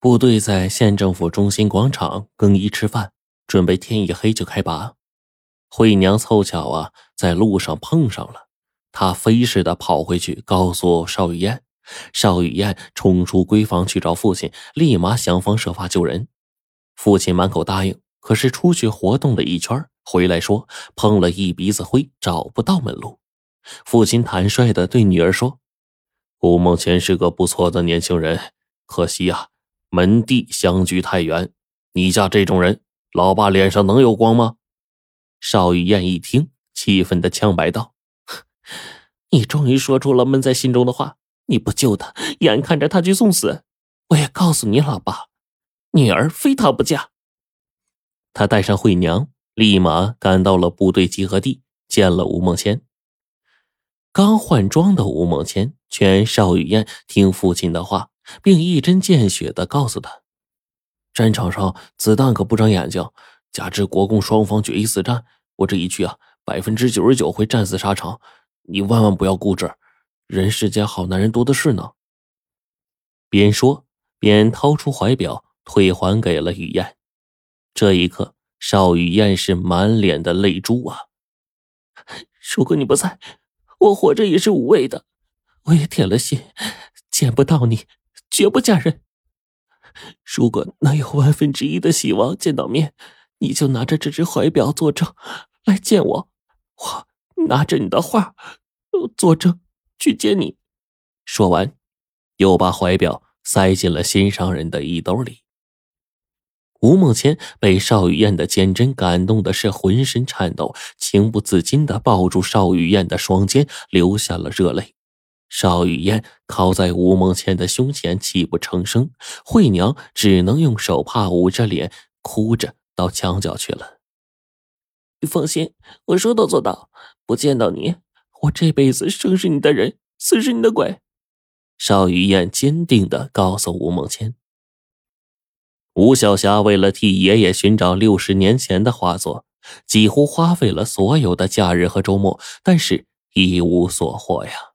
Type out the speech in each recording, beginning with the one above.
部队在县政府中心广场更衣吃饭，准备天一黑就开拔。惠娘凑巧啊，在路上碰上了，她飞似的跑回去告诉邵雨燕。邵雨燕冲出闺房去找父亲，立马想方设法救人。父亲满口答应，可是出去活动了一圈，回来说碰了一鼻子灰，找不到门路。父亲坦率的对女儿说：“顾梦前是个不错的年轻人，可惜呀。”门第相距太远，你家这种人，老爸脸上能有光吗？邵雨燕一听，气愤的呛白道：“你终于说出了闷在心中的话！你不救他，眼看着他去送死，我也告诉你老爸，女儿非他不嫁。”他带上惠娘，立马赶到了部队集合地，见了吴梦谦。刚换装的吴梦谦劝邵雨燕听父亲的话。并一针见血的告诉他：“战场上子弹可不长眼睛，加之国共双方决一死战，我这一去啊，百分之九十九会战死沙场。你万万不要固执，人世间好男人多的是呢。”边说边掏出怀表，退还给了雨燕。这一刻，邵雨燕是满脸的泪珠啊！如果你不在，我活着也是无谓的。我也铁了心，见不到你。绝不嫁人。如果能有万分之一的希望见到面，你就拿着这只怀表作证来见我。我拿着你的画作证去见你。说完，又把怀表塞进了心上人的衣兜里。吴梦谦被邵雨燕的坚贞感动的是浑身颤抖，情不自禁的抱住邵雨燕的双肩，流下了热泪。邵雨燕靠在吴梦倩的胸前，泣不成声。惠娘只能用手帕捂着脸，哭着到墙角去了。你放心，我说到做到，不见到你，我这辈子生是你的人，死是你的鬼。邵雨燕坚定的告诉吴梦倩。吴晓霞为了替爷爷寻找六十年前的画作，几乎花费了所有的假日和周末，但是一无所获呀。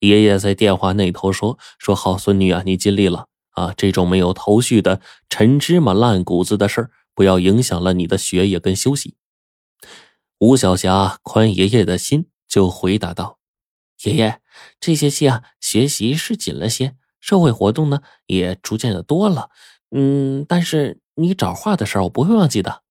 爷爷在电话那头说：“说好孙女啊，你尽力了啊！这种没有头绪的陈芝麻烂谷子的事儿，不要影响了你的学业跟休息。”吴晓霞宽爷爷的心，就回答道：“爷爷，这些期啊，学习是紧了些，社会活动呢也逐渐的多了。嗯，但是你找画的事儿，我不会忘记的。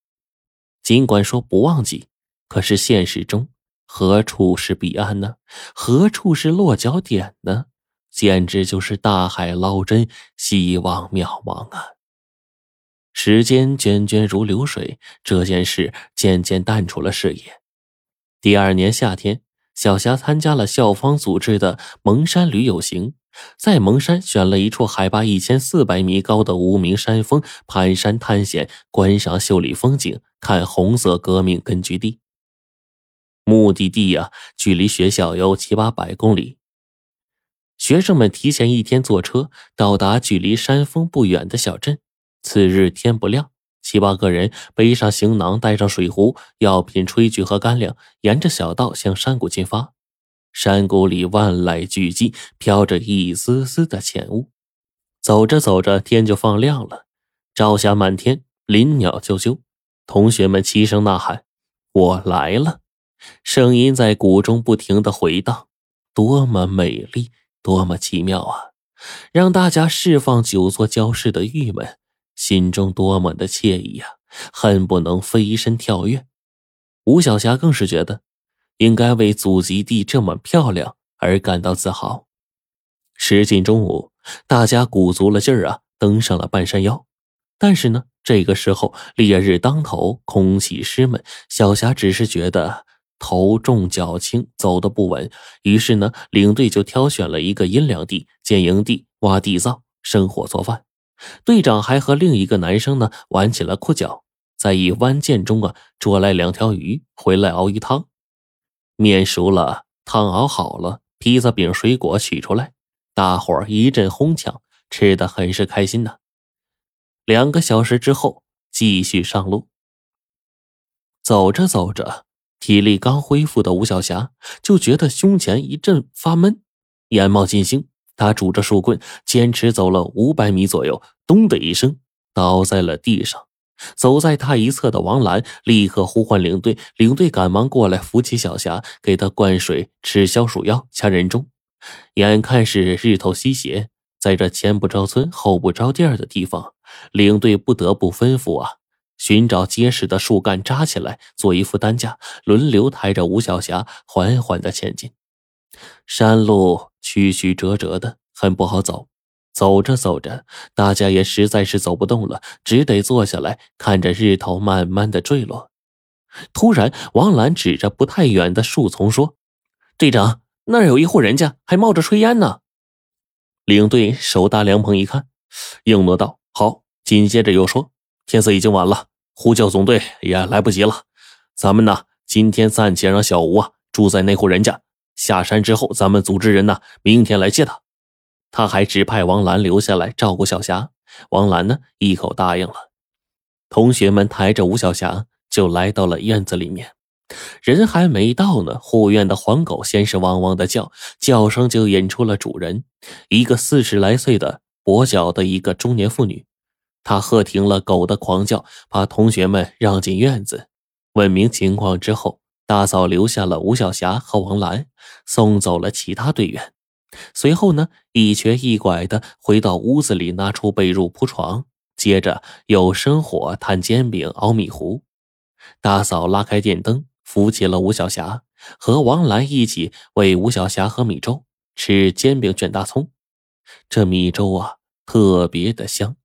尽管说不忘记，可是现实中……”何处是彼岸呢？何处是落脚点呢？简直就是大海捞针，希望渺茫啊！时间涓涓如流水，这件事渐渐淡出了视野。第二年夏天，小霞参加了校方组织的蒙山旅游行，在蒙山选了一处海拔一千四百米高的无名山峰，攀山探险，观赏秀丽风景，看红色革命根据地。目的地呀，距离学校有七八百公里。学生们提前一天坐车到达距离山峰不远的小镇。次日天不亮，七八个人背上行囊，带上水壶、药品、炊具和干粮，沿着小道向山谷进发。山谷里万籁俱寂，飘着一丝丝的浅雾。走着走着，天就放亮了，朝霞满天，林鸟啾啾。同学们齐声呐喊：“我来了！”声音在谷中不停的回荡，多么美丽，多么奇妙啊！让大家释放久坐教室的郁闷，心中多么的惬意呀，恨不能飞身跳跃。吴小霞更是觉得，应该为祖籍地这么漂亮而感到自豪。时近中午，大家鼓足了劲儿啊，登上了半山腰。但是呢，这个时候烈日当头，空气湿闷，小霞只是觉得。头重脚轻，走的不稳。于是呢，领队就挑选了一个阴凉地建营地，挖地灶，生火做饭。队长还和另一个男生呢玩起了裤脚，在一湾涧中啊捉来两条鱼，回来熬鱼汤。面熟了，汤熬好了，披萨饼、水果取出来，大伙儿一阵哄抢，吃的很是开心呐。两个小时之后，继续上路。走着走着。体力刚恢复的吴小霞就觉得胸前一阵发闷，眼冒金星，她拄着树棍，坚持走了五百米左右，咚的一声倒在了地上。走在她一侧的王兰立刻呼唤领队，领队赶忙过来扶起小霞，给她灌水、吃消暑药、掐人中。眼看是日头西斜，在这前不着村后不着店的地方，领队不得不吩咐啊，寻找结实的树干扎起来，做一副担架，轮流抬着吴小霞缓缓的前进。山路曲曲折折的，很不好走。走着走着，大家也实在是走不动了，只得坐下来看着日头慢慢的坠落。突然，王兰指着不太远的树丛说：“队长，那儿有一户人家，还冒着炊烟呢。”领队手搭凉棚一看，应诺道：“好。”紧接着又说：“天色已经晚了，呼叫总队也来不及了。咱们呢，今天暂且让小吴啊住在那户人家。下山之后，咱们组织人呢，明天来接他。”他还指派王兰留下来照顾小霞，王兰呢一口答应了。同学们抬着吴小霞就来到了院子里面，人还没到呢，护院的黄狗先是汪汪的叫，叫声就引出了主人，一个四十来岁的跛脚的一个中年妇女。他喝停了狗的狂叫，把同学们让进院子，问明情况之后，大嫂留下了吴小霞和王兰，送走了其他队员。随后呢，一瘸一拐的回到屋子里，拿出被褥铺床，接着又生火摊煎饼、熬米糊。大嫂拉开电灯，扶起了吴小霞，和王兰一起为吴小霞喝米粥、吃煎饼卷大葱。这米粥啊，特别的香，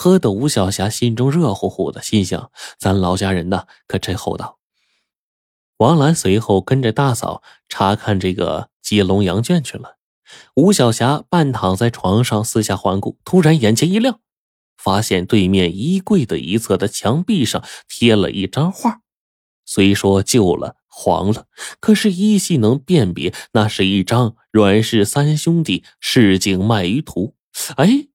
喝的吴小霞心中热乎乎的，心想：咱老家人呢，可真厚道。王兰随后跟着大嫂查看这个接龙羊圈去了。吴小霞半躺在床上，四下环顾，突然眼前一亮，发现对面衣柜的一侧的墙壁上贴了一张画，虽说旧了、黄了，可是依稀能辨别，那是一张阮氏三兄弟市井卖鱼图。哎，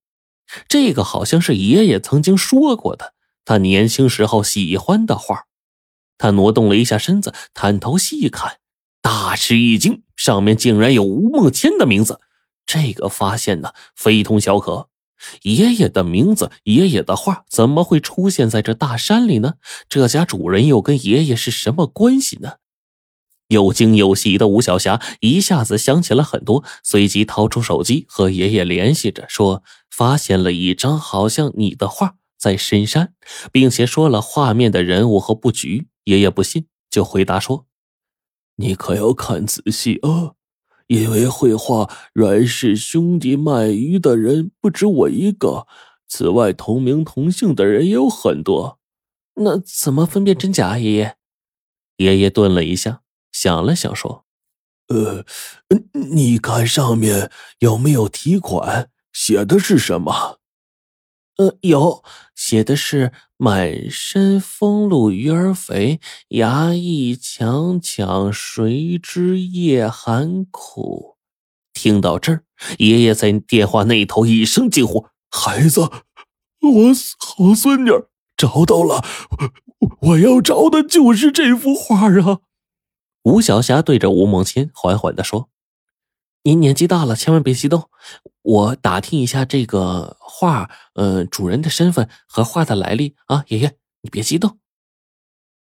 这个好像是爷爷曾经说过的，他年轻时候喜欢的画。他挪动了一下身子，探头细看。大吃一惊，上面竟然有吴梦谦的名字。这个发现呢，非同小可。爷爷的名字，爷爷的画，怎么会出现在这大山里呢？这家主人又跟爷爷是什么关系呢？又惊又喜的吴小霞一下子想起了很多，随即掏出手机和爷爷联系着，说发现了一张好像你的画在深山，并且说了画面的人物和布局。爷爷不信，就回答说。你可要看仔细啊，因为绘画阮氏兄弟卖鱼的人不止我一个，此外同名同姓的人也有很多。那怎么分辨真假啊？爷爷，爷爷顿了一下，想了想说：“呃，你看上面有没有题款？写的是什么？”呃，有写的是“满身风露鱼儿肥，牙一强抢谁知夜寒苦。”听到这儿，爷爷在电话那头一声惊呼：“孩子，我好孙女找到了！我我要找的就是这幅画啊！”吴小霞对着吴梦谦缓缓的说。您年纪大了，千万别激动。我打听一下这个画，呃，主人的身份和画的来历啊。爷爷，你别激动。